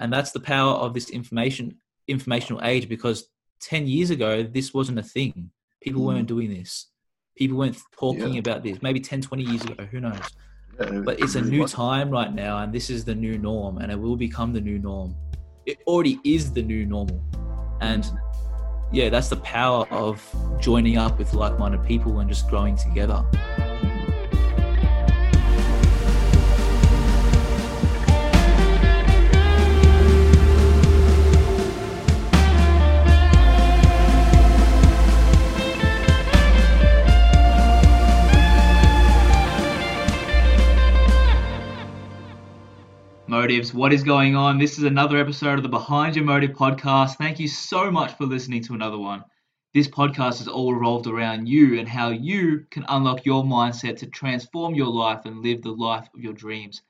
And that's the power of this information informational age because 10 years ago this wasn't a thing. People mm. weren't doing this. People weren't talking yeah. about this. Maybe 10, 20 years ago, who knows? Yeah, but it's a new time right now and this is the new norm and it will become the new norm. It already is the new normal. And yeah, that's the power of joining up with like-minded people and just growing together. Motives. What is going on? This is another episode of the Behind Your Motive podcast. Thank you so much for listening to another one. This podcast is all revolved around you and how you can unlock your mindset to transform your life and live the life of your dreams.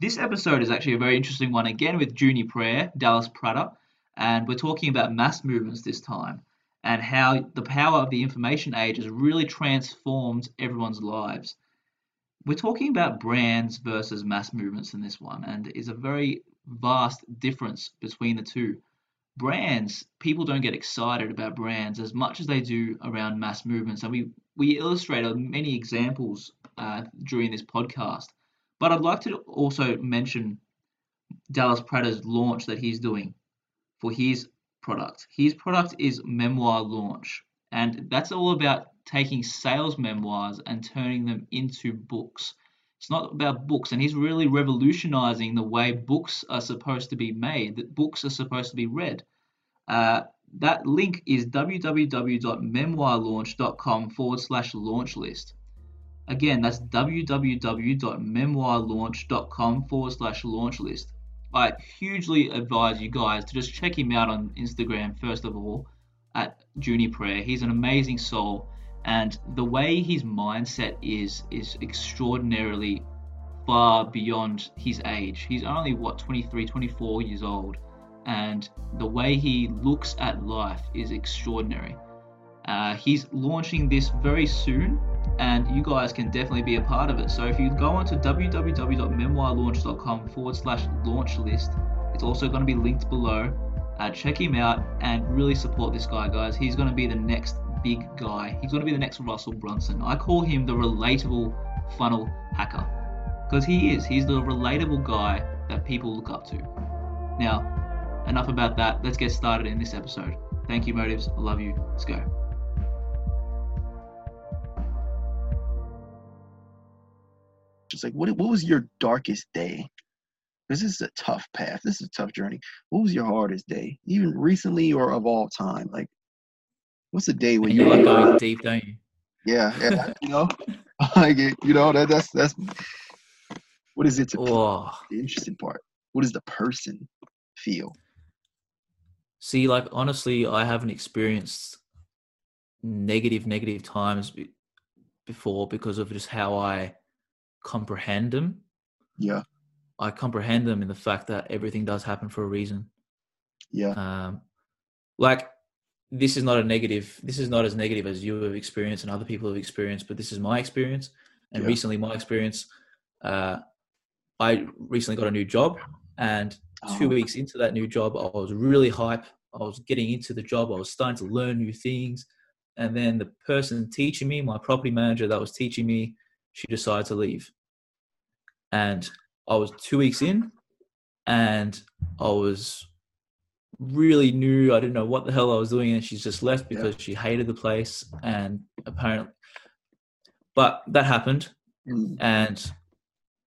This episode is actually a very interesting one again with Junie Prayer, Dallas Prater, and we're talking about mass movements this time and how the power of the information age has really transformed everyone's lives we're talking about brands versus mass movements in this one, and is a very vast difference between the two. Brands, people don't get excited about brands as much as they do around mass movements, and we we illustrated many examples uh, during this podcast. But I'd like to also mention Dallas Prater's launch that he's doing for his product. His product is Memoir Launch, and that's all about taking sales memoirs and turning them into books. It's not about books, and he's really revolutionizing the way books are supposed to be made, that books are supposed to be read. Uh, that link is www.memoirlaunch.com forward slash launch list. Again, that's www.memoirlaunch.com forward slash launch list. I hugely advise you guys to just check him out on Instagram, first of all, at Junie Prayer. He's an amazing soul and the way his mindset is is extraordinarily far beyond his age. He's only what 23 24 years old. And the way he looks at life is extraordinary. Uh, he's launching this very soon and you guys can definitely be a part of it. So if you go onto www.memoirlaunch.com forward slash launch list it's also going to be linked below. Uh, check him out and really support this guy guys. He's going to be the next big guy. He's going to be the next Russell Brunson. I call him the relatable funnel hacker because he is. He's the relatable guy that people look up to. Now, enough about that. Let's get started in this episode. Thank you, Motives. I love you. Let's go. It's like, what, what was your darkest day? This is a tough path. This is a tough journey. What was your hardest day, even recently or of all time? Like, what's the day when you like going deep, don't you? Yeah, yeah. you know, like it, you know that that's that's what is it to oh. the interesting part. What does the person feel? See, like honestly, I haven't experienced negative negative times before because of just how I comprehend them. Yeah. I comprehend them in the fact that everything does happen for a reason. Yeah. Um, like this is not a negative this is not as negative as you have experienced and other people have experienced but this is my experience. And yeah. recently my experience uh, i recently got a new job and two oh. weeks into that new job i was really hype. I was getting into the job. I was starting to learn new things. And then the person teaching me my property manager that was teaching me she decided to leave. And i was two weeks in and i was really knew I didn't know what the hell I was doing, and she's just left because yeah. she hated the place. And apparently, but that happened, mm. and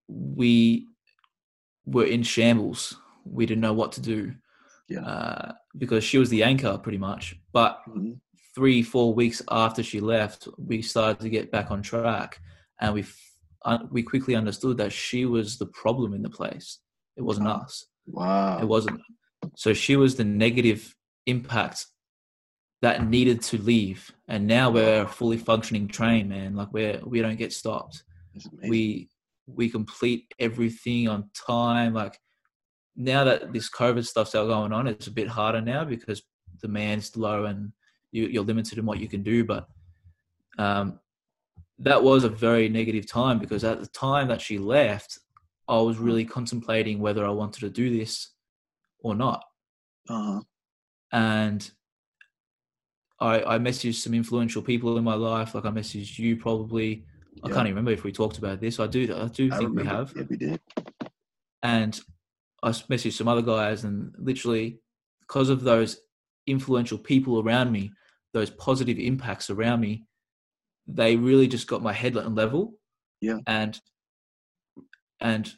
we were in shambles. We didn't know what to do. Yeah. Uh, because she was the anchor pretty much. But mm-hmm. three, four weeks after she left, we started to get back on track, and we uh, we quickly understood that she was the problem in the place. It wasn't us. Wow. It wasn't so she was the negative impact that needed to leave. And now we're a fully functioning train, man. Like we're we don't get stopped. We we complete everything on time. Like now that this COVID stuff's out going on, it's a bit harder now because demand's low and you, are limited in what you can do. But um, that was a very negative time because at the time that she left, I was really contemplating whether I wanted to do this or not. Uh-huh. And I, I messaged some influential people in my life. Like I messaged you probably. I Yeah. can't even remember if we talked about this. I do. I do I think we have. Yeah, we did. and I messaged some other guys, and literally because of those influential people around me, those positive impacts around me, they really just got my head level. Yeah. and and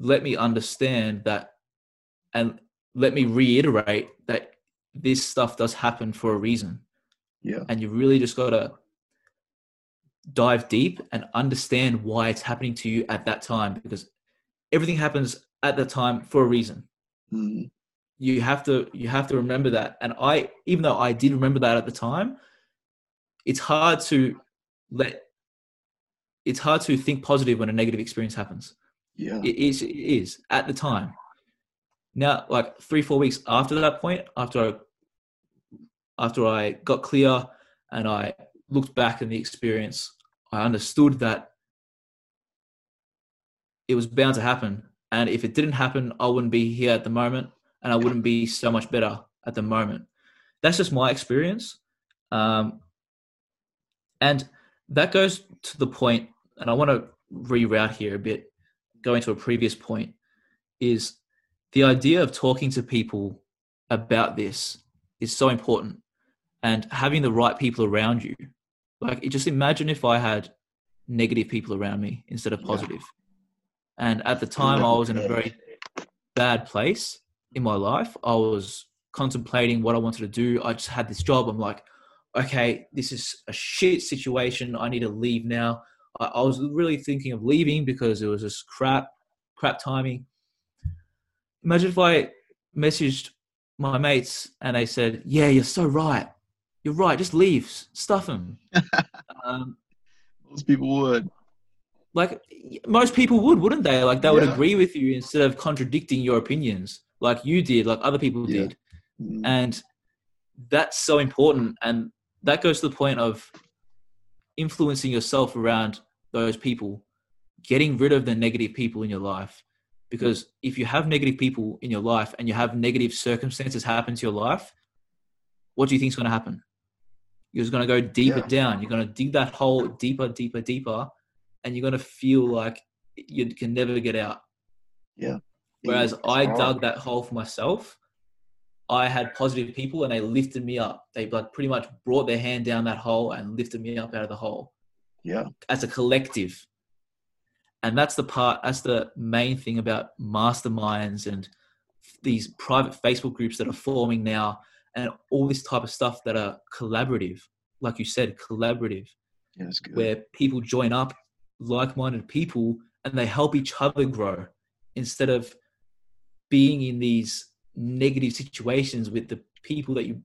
let me understand that, and let me reiterate that this stuff does happen for a reason, Yeah. and you really just gotta dive deep and understand why it's happening to you at that time because everything happens at that time for a reason Mhm. you have to you have to remember that and i even though i did remember that at the time it's hard to let it's hard to think positive when a negative experience happens Yeah. it is it is at the time now like three four weeks after that point after i after i got clear and i looked back in the experience i understood that it was bound to happen. And if it didn't happen i wouldn't be here at the moment and i wouldn't be so much better at the moment. That's just my experience. Um, and that goes to the point and i want to reroute here a bit going to a previous point is the idea of talking to people about this is so important and having the right people around you. Like just imagine if i had negative people around me instead of Yeah. positive. And at the time i was in a very bad place in my life. I was contemplating what i wanted to do. I just had this job. I'm like okay this is a shit situation. I need to leave now. I, I was really thinking of leaving because it was just crap, crap timing. Imagine if I messaged my mates and they said, "Yeah, you're so right. You're right. Just leave. Stuff them." um, Most people would. like most people would, wouldn't they? Like they would Yeah. agree with you instead of contradicting your opinions, like you did, like other people Yeah. did. Mhm. and that's so important and that goes to the point of influencing yourself around those people getting rid of the negative people in your life because if you have negative people in your life and you have negative circumstances happen to your life what do you think is going to happen you're just going to go deeper Yeah. down you're going to dig that hole deeper deeper deeper and you're going to feel like you can never get out yeah Whereas It's I hard. dug that hole for myself. I had positive people and they lifted me up. They like pretty much brought their hand down that hole and lifted me up out of the hole Yeah. as a collective. And that's the part, that's the main thing about masterminds and these private Facebook groups that are forming now and all this type of stuff that are collaborative. Like you said, collaborative Yeah, that's good. where people join up like-minded people and they help each other grow instead of being in these negative situations with the people that you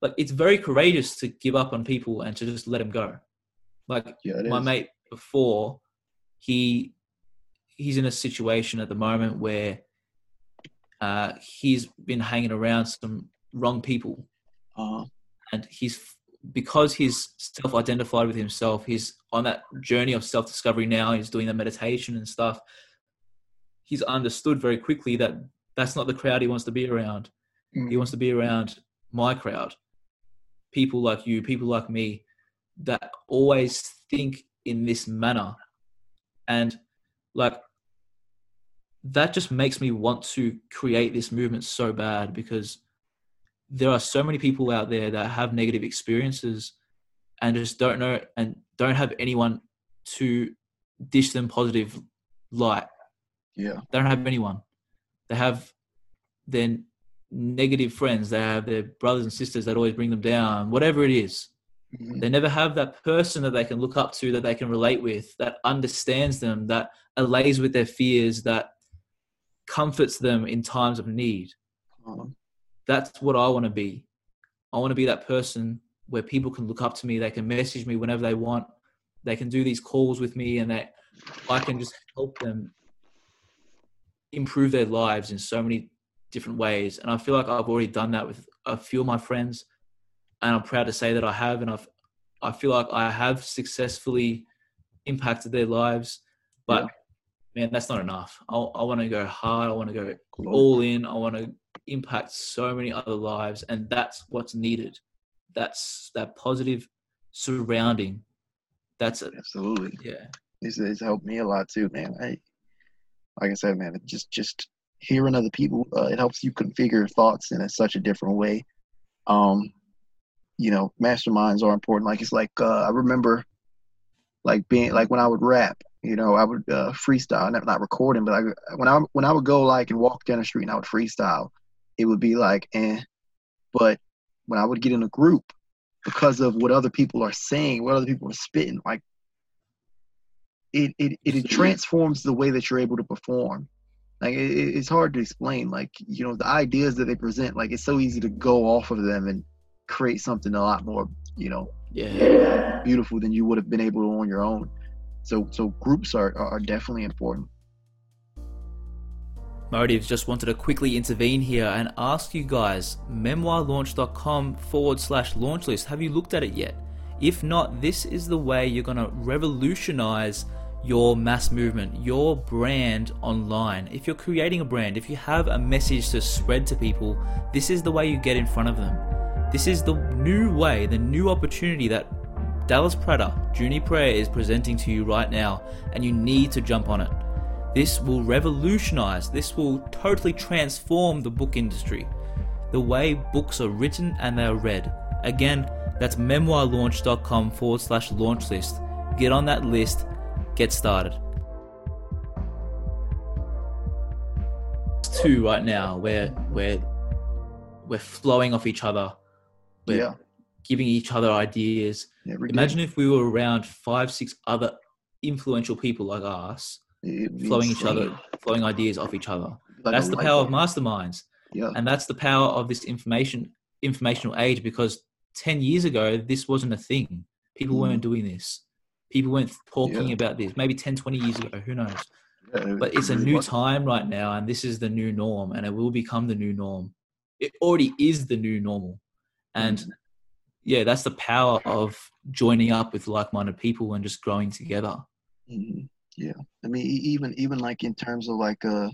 like it's very courageous to give up on people and to just let them go like yeah, my is. mate before he he's in a situation at the moment where uh he's been hanging around some wrong people. Uh, and he's because he's self-identified with himself he's on that journey of self-discovery now he's doing the meditation and stuff he's understood very quickly that that's not the crowd he wants to be around. He wants to be around my crowd. People like you people like me that always think in this manner and like that just makes me want to create this movement so bad because there are so many people out there that have negative experiences and just don't know and don't have anyone to dish them positive light yeah. they don't have anyone. They have their negative friends. They have their brothers and sisters that always bring them down. Whatever it is, Mhm. they never have that person that they can look up to, that they can relate with, that understands them, that allays with their fears, that comforts them in times of need. Uh, That's what I want to be. I want to be that person where people can look up to me. They can message me whenever they want. They can do these calls with me, and that I can just help them improve their lives in so many different ways. And I feel like I've already done that with a few of my friends, and I'm proud to say that I have. And I've, I feel like I have successfully impacted their lives. But man, that's not enough. I, I want to go hard. I want to go all in. I want to impact so many other lives, and that's what's needed. That's that positive surrounding. That's it. Absolutely. Yeah. It's, it's helped me a lot too, man. I, like I said, man, just just hearing other people, uh, it helps you configure thoughts in a, such a different way. Um, you know, masterminds are important. Like it's like uh, I remember, like being like when I would rap, you know, I would uh, freestyle, not, not recording, but I, when I when I would go like and walk down the street and I would freestyle, it would be like, eh. But when I would get in a group, because of what other people are saying, what other people are spitting, like it it, it, transforms the way that you're able to perform. Like it, it's hard to explain. Like you know, the ideas that they present, like it's so easy to go off of them and create something a lot more, you know, yeah, beautiful than you would have been able to on your own. So so groups are are definitely important. Motives just wanted to quickly intervene here and ask you guys memoirlaunch.com forward slash launch list. Have you looked at it yet? If not, this is the way you're going to revolutionize your mass movement, your brand online. If you're creating a brand, if you have a message to spread to people, this is the way you get in front of them. This is the new way, the new opportunity that Dallas Prater, Junie Prayer is presenting to you right now, and you need to jump on it. This will revolutionize, this will totally transform the book industry, the way books are written and they are read. Again, that's memoirlaunch.com forward slash launch list. Get on that list, get started. Two right now, where we're we're flowing off each other. We're yeah. giving each other ideas. Yeah, Imagine if we were around five, six other influential people like us, flowing each other, flowing ideas off each other. Like that's the power of masterminds. Yeah. And that's the power of this information informational age because 10 years ago this wasn't a thing. People mm. weren't doing this. People weren't talking yeah. about this. Maybe 10, 20 years ago, who knows. Yeah, but it's a new time right now and this is the new norm and it will become the new norm. It already is the new normal. And mm yeah, that's the power of joining up with like-minded people and just growing together. Mm-hmm. Yeah, I mean, even even like in terms of like, uh,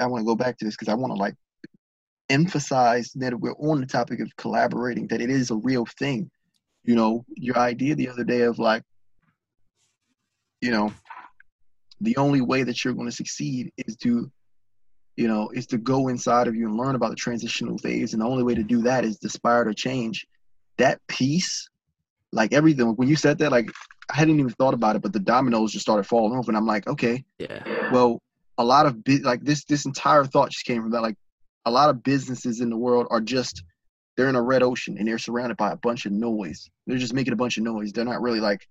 I want to go back to this because I want to like emphasize that we're on the topic of collaborating, that it is a real thing. You know, your idea the other day of like, you know, the only way that you're going to succeed is to you know, is to go inside of you and learn about the transitional phase. And the only way to do that is to aspire to change that piece, like everything, when you said that, like I hadn't even thought about it, but the dominoes just started falling off, and I'm like, okay, yeah. Well, a lot of bi- like this, this entire thought just came from that. Like a lot of businesses in the world are just they're in a red ocean and they're surrounded by a bunch of noise. They're just making a bunch of noise. They're not really like.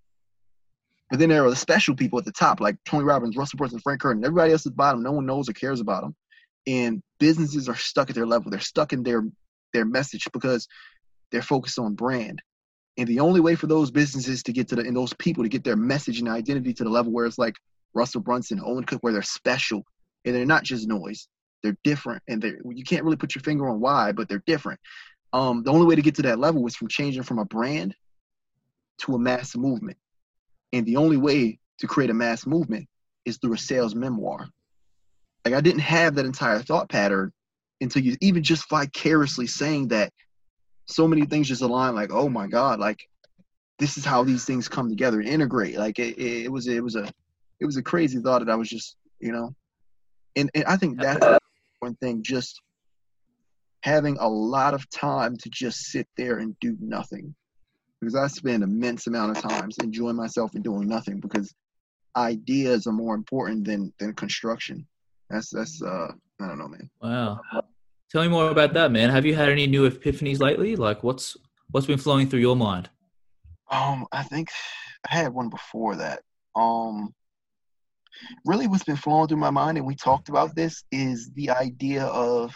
But then there are the special people at the top, like Tony Robbins, Russell Brunson, Frank Kern, everybody else at the bottom. No one knows or cares about them, and businesses are stuck at their level. They're stuck in their their message because they're focused on brand. And the only way for those businesses to get to the and those people to get their message and identity to the level where it's like Russell Brunson, Owen Cook, where they're special and they're not just noise. They're different, and they you can't really put your finger on why, but they're different. Um, the only way to get to that level was from changing from a brand to a mass movement, and the only way to create a mass movement is through a sales memoir. Like I didn't have that entire thought pattern until you even just vicariously saying that so many things just align like oh my god like this is how these things come together and integrate. Like it, it, was it was a it was a crazy thought that i was just you know? And, and i think that's one thing just having a lot of time to just sit there and do nothing. Because i spend immense amount of times enjoying myself and doing nothing because ideas are more important than than construction that's that's uh i don't know man wow Tell me more about that, man. Have you had any new epiphanies lately? Like, what's what's been flowing through your mind? Um, I think I had one before that. Um, really, what's been flowing through my mind, and we talked about this, is the idea of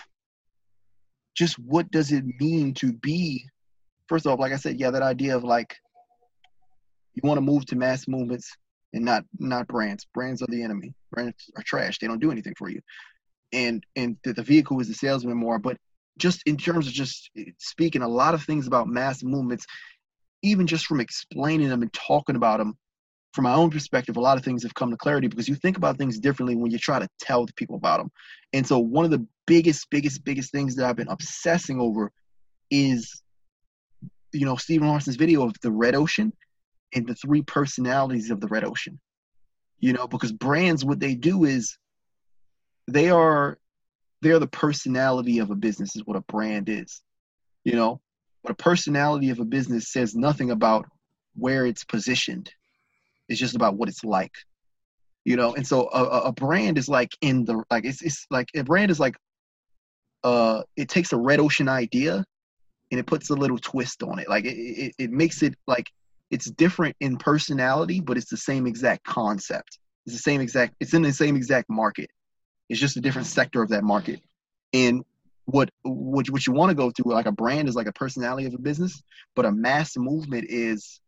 just what does it mean to be. First off, like I said, yeah, that idea of like you want to move to mass movements and not not brands. Brands are the enemy. Brands are trash. They don't do anything for you and and the, the vehicle is the sales memoir but just in terms of just eh, speaking a lot of things about mass movements even just from explaining them and talking about them from my own perspective, a lot of things have come to clarity because you think about things differently when you try to tell people about them. And so, one of the biggest, biggest, biggest things that I've been obsessing over is, you know, Stephen Larsen's video of the red ocean and the three personalities of the red ocean. You know, because brands, what they do is they are they're the personality of a business is what a brand is. You know, but a personality of a business says nothing about where it's positioned it's just about what it's like, you know. And so a, a brand is like in the like it's it's like a brand is like uh it takes a red ocean idea and it puts a little twist on it. Like it, it, it makes it like it's different in personality, but it's the same exact concept. It's the same exact. It's in the same exact market. It's just a different sector of that market. And what what what you want to go through, like a brand, is like a personality of a business, but a mass movement is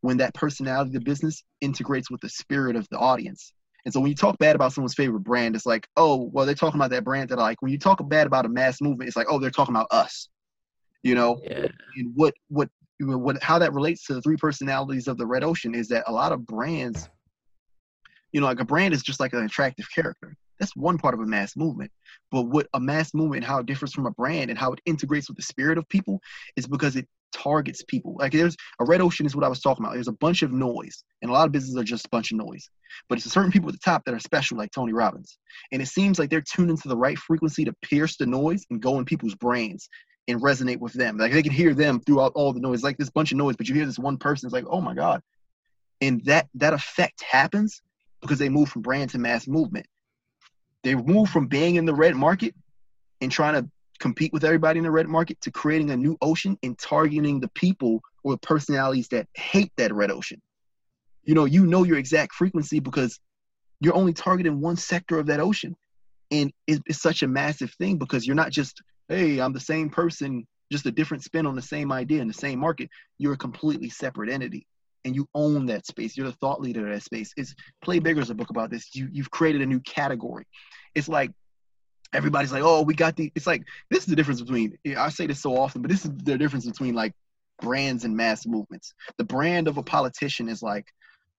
when that personality of the business integrates with the spirit of the audience. And so when you talk bad about someone's favorite brand, it's like, oh, well, they're talking about that brand that I like. When you talk bad about a mass movement, it's like, oh, they're talking about us. You know, yeah. and what what what how that relates to the three personalities of the red ocean is that a lot of brands, you know, like a brand is just like an attractive character. That's one part of a mass movement. But what a mass movement, how it differs from a brand and how it integrates with the spirit of people is because it targets people. Like there's a red ocean is what I was talking about. There's a bunch of noise, and a lot of businesses are just a bunch of noise. But it's a certain people at the top that are special, like Tony Robbins. And it seems like they're tuned into the right frequency to pierce the noise and go in people's brains and resonate with them. Like they can hear them throughout all the noise, like this bunch of noise, but you hear this one person, it's like, oh my God. And that that effect happens because they move from brand to mass movement. They move from being in the red market and trying to compete with everybody in the red market to creating a new ocean and targeting the people or personalities that hate that red ocean. You know, you know your exact frequency because you're only targeting one sector of that ocean. And it's, it's such a massive thing because you're not just, hey, I'm the same person, just a different spin on the same idea in the same market. You're a completely separate entity and you own that space. You're the thought leader of that space. It's Play Bigger is a book about this. You you've created a new category. It's like everybody's like, oh, we got the. It's like this is the difference between. I say this so often, but this is the difference between like brands and mass movements. The brand of a politician is like,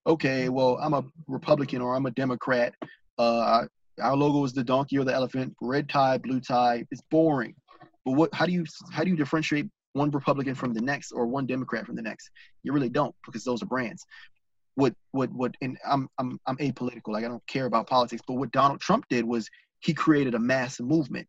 okay, well, I'm a Republican or I'm a Democrat. Uh, our logo is the donkey or the elephant, red tie, blue tie. It's boring. But what? How do you how do you differentiate one Republican from the next or one Democrat from the next? You really don't because those are brands. What what what? And I'm I'm I'm apolitical. Like I don't care about politics. But what Donald Trump did was he created a mass movement.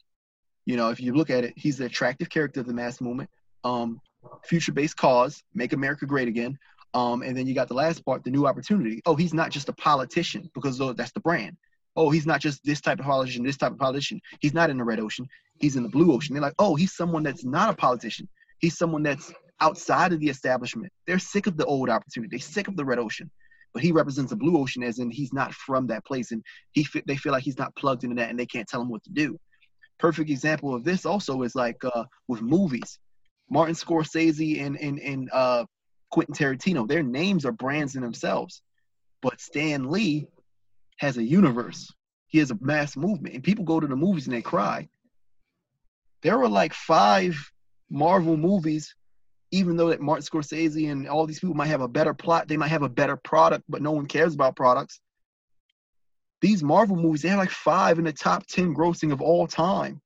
You know, if you look at it, he's the attractive character of the mass movement. Um, future-based cause, make America great again. Um, and then you got the last part, the new opportunity. Oh, he's not just a politician because that's the brand. Oh, he's not just this type of politician, this type of politician. He's not in the red ocean. He's in the blue ocean. They're like, oh, he's someone that's not a politician. He's someone that's outside of the establishment. They're sick of the old opportunity. They're sick of the red ocean but he represents a blue ocean as in he's not from that place and he they feel like he's not plugged into that and they can't tell him what to do perfect example of this also is like uh, with movies martin scorsese and and, and uh, quentin tarantino their names are brands in themselves but stan lee has a universe he has a mass movement and people go to the movies and they cry there were like five marvel movies even though that Martin Scorsese and all these people might have a better plot, they might have a better product, but no one cares about products. These Marvel movies, they have like five in the top 10 grossing of all time.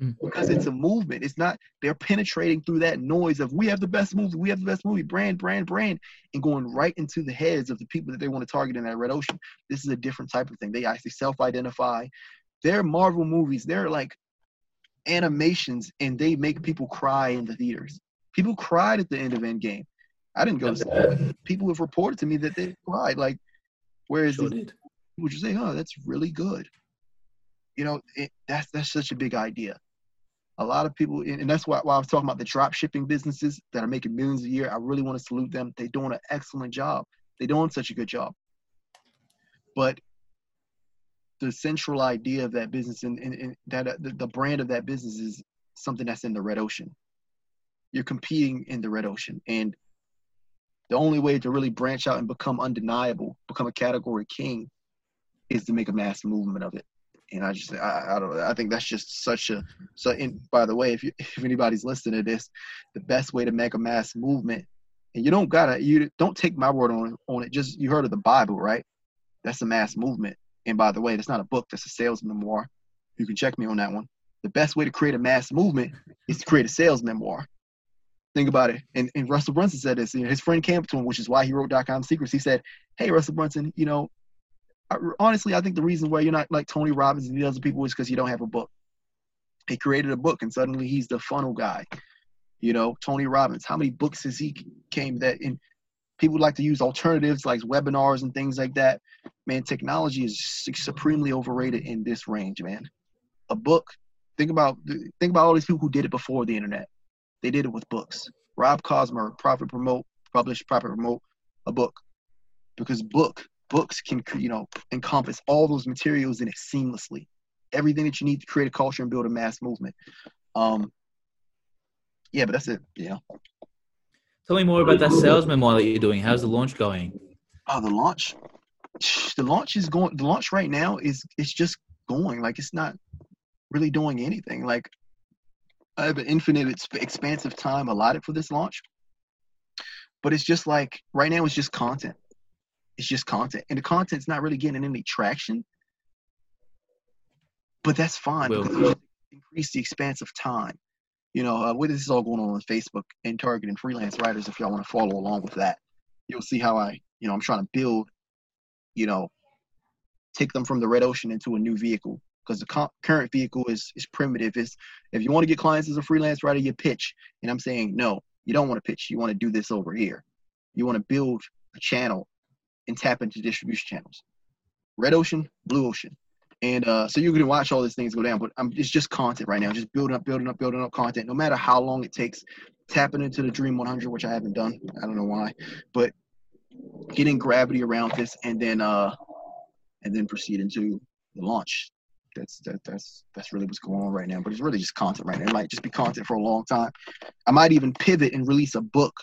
Mm. because it's a movement. It's not, they're penetrating through that noise of we have the best movie, we have the best movie, brand, brand, brand, and going right into the heads of the people that they want to target in that red ocean. This is a different type of thing. They actually self identify. They're Marvel movies, they're like animations, and they make people cry in the theaters. People cried at the end of Endgame. I didn't go. To see People have reported to me that they cried. Like, whereas sure people just say, "Oh, that's really good." You know, it, that's that's such a big idea. A lot of people, and that's why, why I was talking about the drop shipping businesses that are making millions a year. I really want to salute them. They're doing an excellent job. They're doing such a good job. But the central idea of that business and, and, and that uh, the, the brand of that business is something that's in the red ocean you're competing in the red ocean. And the only way to really branch out and become undeniable, become a category king, is to make a mass movement of it. And I just, I, I don't, I think that's just such a. So, in, by the way, if you, if anybody's listening to this, the best way to make a mass movement And you don't gotta you don't take my word on on it. Just you heard of the Bible, right? That's a mass movement. And by the way, that's not a book, that's a sales memoir. You can check me on that one. The best way to create a mass movement is to create a sales memoir. Think about it. And, and Russell Brunson said this. You know, his friend came to him, which is why he wrote .com Secrets. He said, "Hey, Russell Brunson, you know, honestly, I think the reason why you're not like Tony Robbins and the other people is because you don't have a book. He created a book, and suddenly he's the funnel guy. You know, Tony Robbins. How many books has he came that in? People like to use alternatives like webinars and things like that. Man, technology is supremely overrated in this range, man. A book. Think about think about all these people who did it before the internet. They did it with books. Rob Cosmer, Profit Promote, published Profit Promote, a book. Because book books can you know encompass all those materials in it seamlessly. Everything that you need to create a culture and build a mass movement. Um, yeah, but that's it. Yeah. Tell me more about that sales memoir that you're doing. How's the launch going? Oh, the launch. The launch is going. The launch right now is it's just going. Like it's not really doing anything. Like I have an infinite expansive time allotted for this launch, but it's just like right now it's just content. It's just content, and the content's not really getting any traction. But that's fine because increase the expanse of time. You know, uh, with this is all going on on Facebook and targeting freelance writers. If y'all want to follow along with that, you'll see how I, you know, I'm trying to build, you know, take them from the red ocean into a new vehicle because the co- current vehicle is is primitive. Is if you want to get clients as a freelance writer, you pitch, and I'm saying no, you don't want to pitch. You want to do this over here. You want to build a channel and tap into distribution channels. Red ocean, blue ocean. And uh, so going to watch all these things go down, but I'm, it's just content right now, just building up, building up, building up content. No matter how long it takes, tapping into the Dream 100, which I haven't done. I don't know why, but getting gravity around this, and then uh, and then proceed into the launch. That's that, that's that's really what's going on right now. But it's really just content right now. It might just be content for a long time. I might even pivot and release a book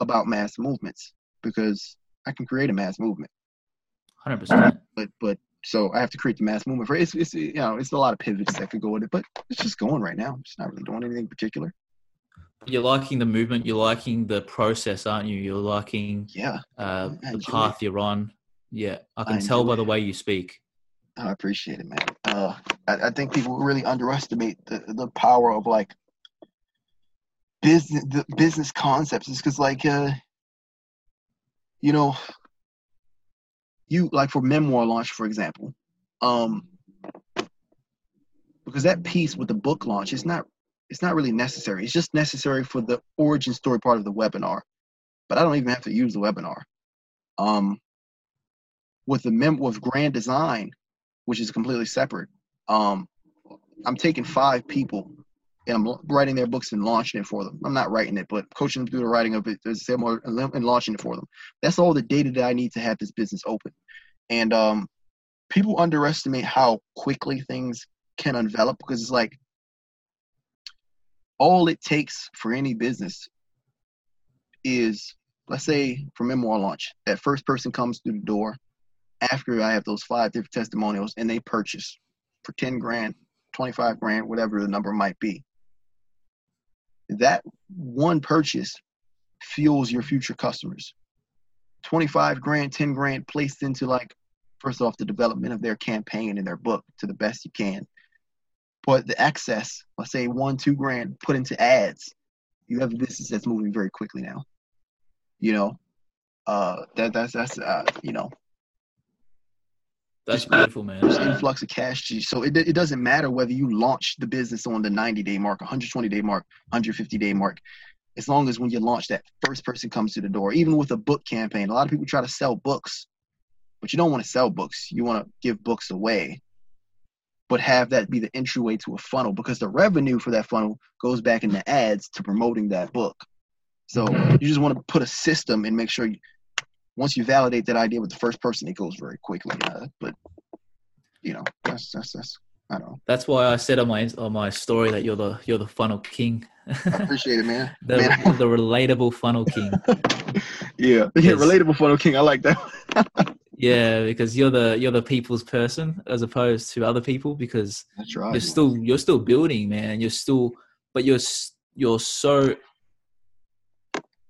about mass movements because I can create a mass movement. Hundred percent. But but so I have to create the mass movement for it. It's, it's you know it's a lot of pivots that could go with it, but it's just going right now. It's not really doing anything particular. You're liking the movement. You're liking the process, aren't you? You're liking yeah uh, the path it. you're on. Yeah, I can I tell by the way you speak. I appreciate it, man. Uh, I, I think people really underestimate the the power of like business the business concepts. Is because like uh, you know, you like for memoir launch, for example, um, because that piece with the book launch is not it's not really necessary. It's just necessary for the origin story part of the webinar, but I don't even have to use the webinar. Um, with the mem with grand design, which is completely separate. Um, I'm taking five people and I'm writing their books and launching it for them. I'm not writing it, but coaching them through the writing of it and launching it for them. That's all the data that I need to have this business open. And um, people underestimate how quickly things can envelop because it's like all it takes for any business is, let's say, for memoir launch, that first person comes through the door after I have those five different testimonials and they purchase for 10 grand, 25 grand, whatever the number might be that one purchase fuels your future customers. 25 grand, 10 grand placed into like, first off, the development of their campaign and their book to the best you can. But the excess, let's say one, two grand put into ads, you have a business that's moving very quickly now. You know, uh, that that's that's uh, you know, that's beautiful, man. Just influx of cash. to you. So it, it doesn't matter whether you launch the business on the 90 day mark, 120 day mark, 150 day mark. As long as when you launch that first person comes to the door, even with a book campaign, a lot of people try to sell books, but you don't want to sell books. You want to give books away, but have that be the entryway to a funnel because the revenue for that funnel goes back in the ads to promoting that book. So you just want to put a system and make sure you, once you validate that idea with the first person, it goes very quickly. Uh, but you know, that's that's that's I don't know. That's why I said on my on my story that you're the you're the funnel king. I appreciate it, man. the, man. the relatable funnel king. yeah, yeah, relatable funnel king. I like that. yeah, because you're the you're the people's person as opposed to other people because that's right. You're still you're still building, man. You're still, but you're you're so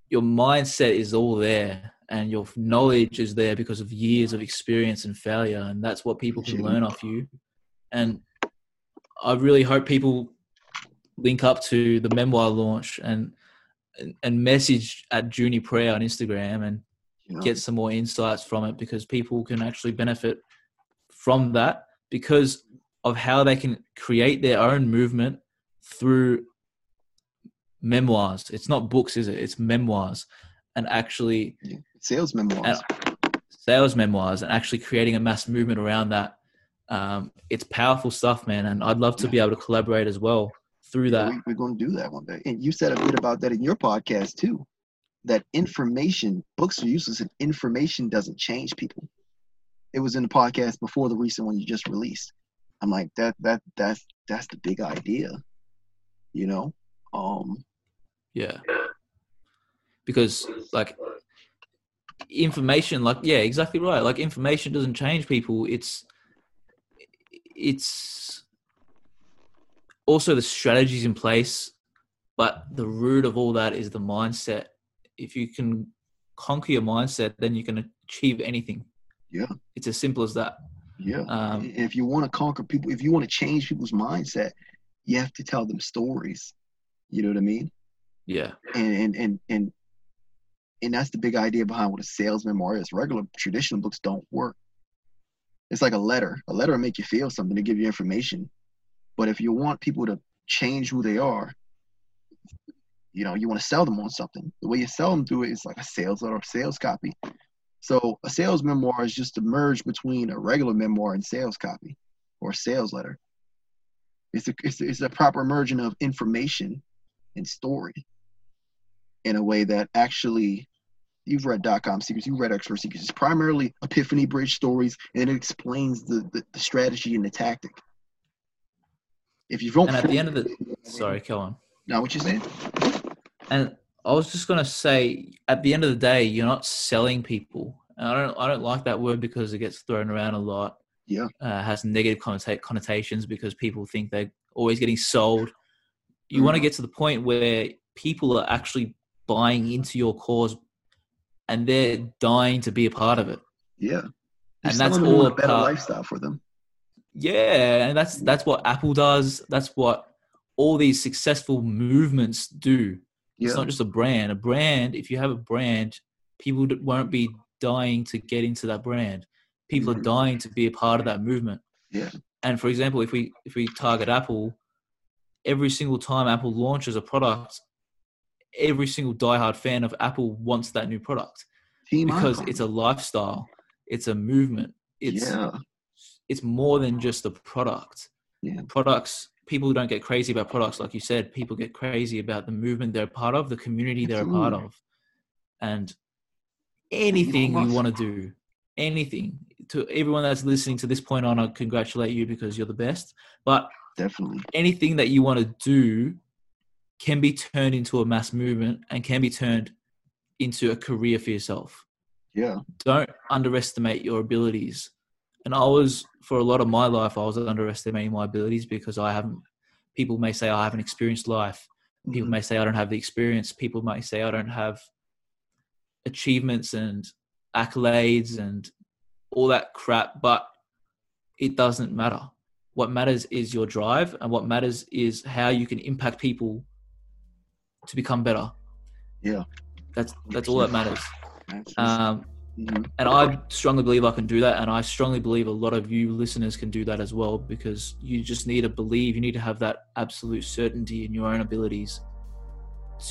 your mindset is all there and your knowledge is there because of years of experience and failure and that's what people can learn off you and i really hope people link up to the memoir launch and and message at Junie Prayer on Instagram and yeah. get some more insights from it because people can actually benefit from that because of how they can create their own movement through memoirs. It's not books, is it? It's memoirs and actually sales memoirs. sales memoirs and actually creating a mass movement around that. Um, it's powerful stuff, man. And I'd love to be able to collaborate as well through that. We, are going to do that one day. And you said a bit about that in your podcast too. That information, books are useless, and information doesn't change people. It was in the podcast before the recent one you just released. I'm like that that that's that's the big idea, you know. Um, yeah. Because like information, like yeah, exactly right. Like information doesn't change people. It's it's also the strategies in place, but the root of all that is the mindset. If you can conquer your mindset, then you can achieve anything. Yeah. It's as simple as that. Yeah. Um, if you want to conquer people, if you want to change people's mindset, you have to tell them stories. You know what I mean? Yeah. And and and and and that's the big idea behind what a sales memoir is. Regular traditional books don't work. It's like a letter. A letter will make you feel something to give you information. But if you want people to change who they are, you know, you want to sell them on something. The way you sell them through it is like a sales letter or sales copy. So a sales memoir is just a merge between a regular memoir and sales copy or sales letter. It's a, it's, a, it's a proper merging of information and story in a way that actually you've read dot com secrets, you've read expert secrets. It's primarily epiphany bridge stories and it explains the, the, the strategy and the tactic. If you don't, and at the end of the, sorry, go on. Now, what you saying? And I was just gonna say, at the end of the day, you're not selling people. And I don't, I don't like that word because it gets thrown around a lot. Yeah, uh, has negative connotations because people think they're always getting sold. You mm-hmm. want to get to the point where people are actually buying into your cause, and they're dying to be a part of it. Yeah, You're and that's all a better part, lifestyle for them. Yeah, and that's that's what Apple does. That's what all these successful movements do. Yeah. It's not just a brand. A brand, if you have a brand, people won't be dying to get into that brand. People mm-hmm. are dying to be a part of that movement. Yeah. And for example, if we if we target Apple, every single time Apple launches a product, every single diehard fan of Apple wants that new product Team because it's a lifestyle, it's a movement, it's yeah it's more than just a product. Yeah. Products, people don't get crazy about products, like you said. People get crazy about the movement they're part of, the community they're a part of, and anything you want to do, anything. To everyone that's listening to this point on, I congratulate you because you're the best. But definitely anything that you want to do can be turned into a mass movement and can be turned into a career for yourself. Yeah. Don't underestimate your abilities and I was for a lot of my life I was underestimating my abilities because I haven't. People may say I haven't experienced life. People mm-hmm. may say I don't have the experience. People might say I don't have achievements and accolades and all that crap. But it doesn't matter. What matters is your drive, and what matters is how you can impact people to become better. Yeah, that's that's all that matters. Um, and I strongly believe I can do that. And I strongly believe a lot of you listeners can do that as well because you just need to believe, you need to have that absolute certainty in your own abilities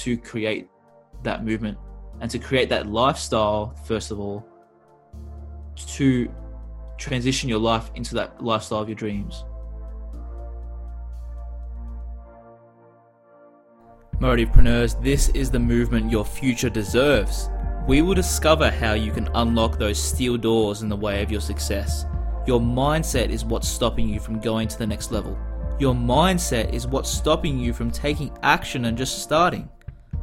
to create that movement and to create that lifestyle, first of all, to transition your life into that lifestyle of your dreams. Motivepreneurs, this is the movement your future deserves we will discover how you can unlock those steel doors in the way of your success. Your mindset is what's stopping you from going to the next level. Your mindset is what's stopping you from taking action and just starting.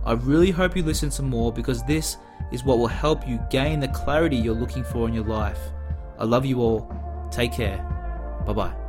I really hope you listen to more because this is what will help you gain the clarity you're looking for in your life. I love you all. Take care. Bye bye.